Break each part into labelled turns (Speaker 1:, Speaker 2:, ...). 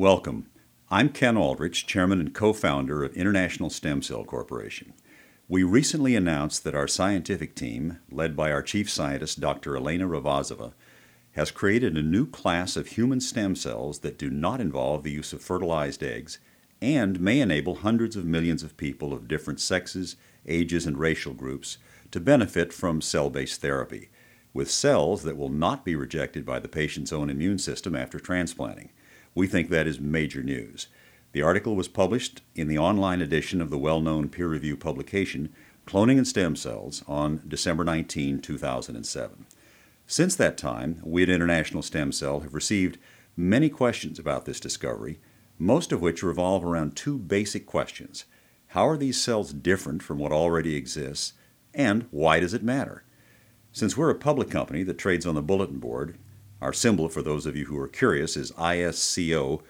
Speaker 1: Welcome. I'm Ken Aldrich, Chairman and co founder of International Stem Cell Corporation. We recently announced that our scientific team, led by our chief scientist, Dr. Elena Revazova, has created a new class of human stem cells that do not involve the use of fertilized eggs and may enable hundreds of millions of people of different sexes, ages, and racial groups to benefit from cell based therapy, with cells that will not be rejected by the patient's own immune system after transplanting. We think that is major news. The article was published in the online edition of the well known peer reviewed publication Cloning and Stem Cells on December 19, 2007. Since that time, we at International Stem Cell have received many questions about this discovery, most of which revolve around two basic questions How are these cells different from what already exists, and why does it matter? Since we're a public company that trades on the bulletin board, our symbol, for those of you who are curious, is isco.ob.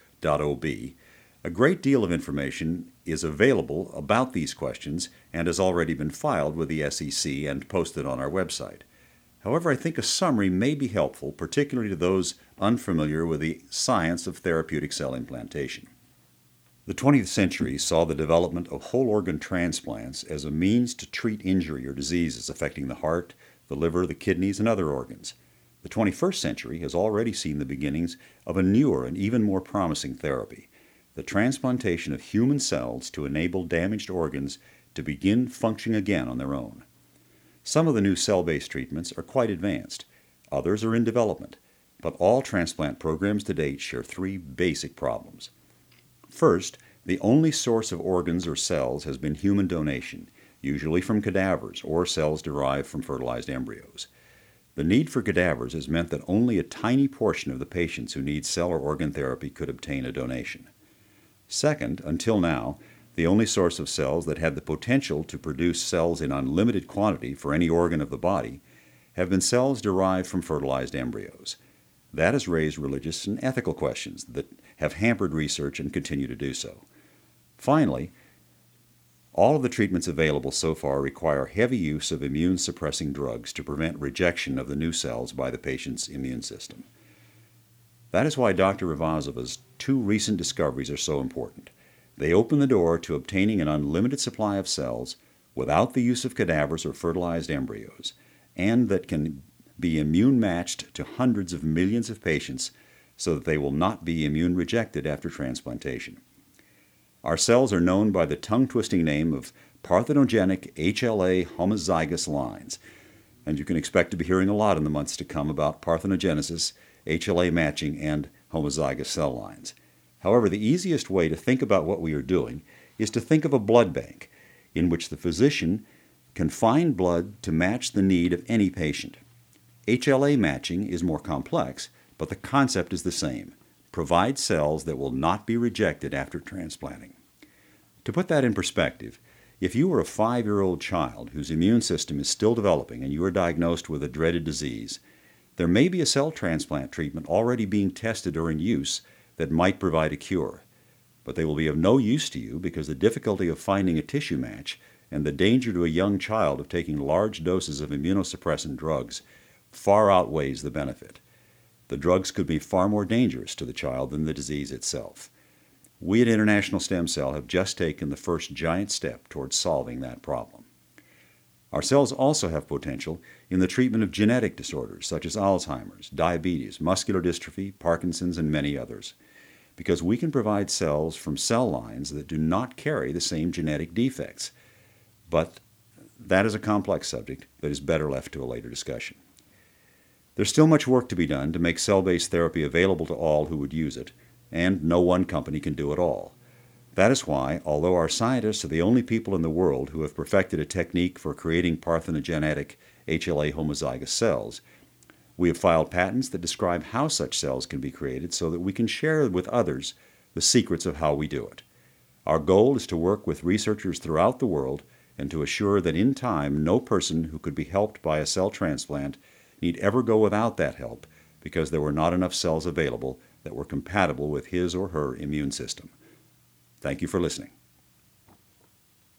Speaker 1: A great deal of information is available about these questions and has already been filed with the SEC and posted on our website. However, I think a summary may be helpful, particularly to those unfamiliar with the science of therapeutic cell implantation. The 20th century saw the development of whole organ transplants as a means to treat injury or diseases affecting the heart, the liver, the kidneys, and other organs. The 21st century has already seen the beginnings of a newer and even more promising therapy the transplantation of human cells to enable damaged organs to begin functioning again on their own. Some of the new cell based treatments are quite advanced, others are in development, but all transplant programs to date share three basic problems. First, the only source of organs or cells has been human donation, usually from cadavers or cells derived from fertilized embryos. The need for cadavers has meant that only a tiny portion of the patients who need cell or organ therapy could obtain a donation. Second, until now, the only source of cells that had the potential to produce cells in unlimited quantity for any organ of the body have been cells derived from fertilized embryos. That has raised religious and ethical questions that have hampered research and continue to do so. Finally, all of the treatments available so far require heavy use of immune suppressing drugs to prevent rejection of the new cells by the patient's immune system. That is why Dr. Revazova's two recent discoveries are so important. They open the door to obtaining an unlimited supply of cells without the use of cadavers or fertilized embryos, and that can be immune matched to hundreds of millions of patients so that they will not be immune rejected after transplantation. Our cells are known by the tongue twisting name of parthenogenic HLA homozygous lines, and you can expect to be hearing a lot in the months to come about parthenogenesis, HLA matching, and homozygous cell lines. However, the easiest way to think about what we are doing is to think of a blood bank in which the physician can find blood to match the need of any patient. HLA matching is more complex, but the concept is the same provide cells that will not be rejected after transplanting. To put that in perspective, if you are a five year old child whose immune system is still developing and you are diagnosed with a dreaded disease, there may be a cell transplant treatment already being tested or in use that might provide a cure, but they will be of no use to you because the difficulty of finding a tissue match and the danger to a young child of taking large doses of immunosuppressant drugs far outweighs the benefit. The drugs could be far more dangerous to the child than the disease itself. We at International Stem Cell have just taken the first giant step towards solving that problem. Our cells also have potential in the treatment of genetic disorders such as Alzheimer's, diabetes, muscular dystrophy, Parkinson's, and many others, because we can provide cells from cell lines that do not carry the same genetic defects. But that is a complex subject that is better left to a later discussion. There's still much work to be done to make cell based therapy available to all who would use it, and no one company can do it all. That is why, although our scientists are the only people in the world who have perfected a technique for creating parthenogenetic HLA homozygous cells, we have filed patents that describe how such cells can be created so that we can share with others the secrets of how we do it. Our goal is to work with researchers throughout the world and to assure that in time no person who could be helped by a cell transplant need ever go without that help because there were not enough cells available that were compatible with his or her immune system. Thank you for listening.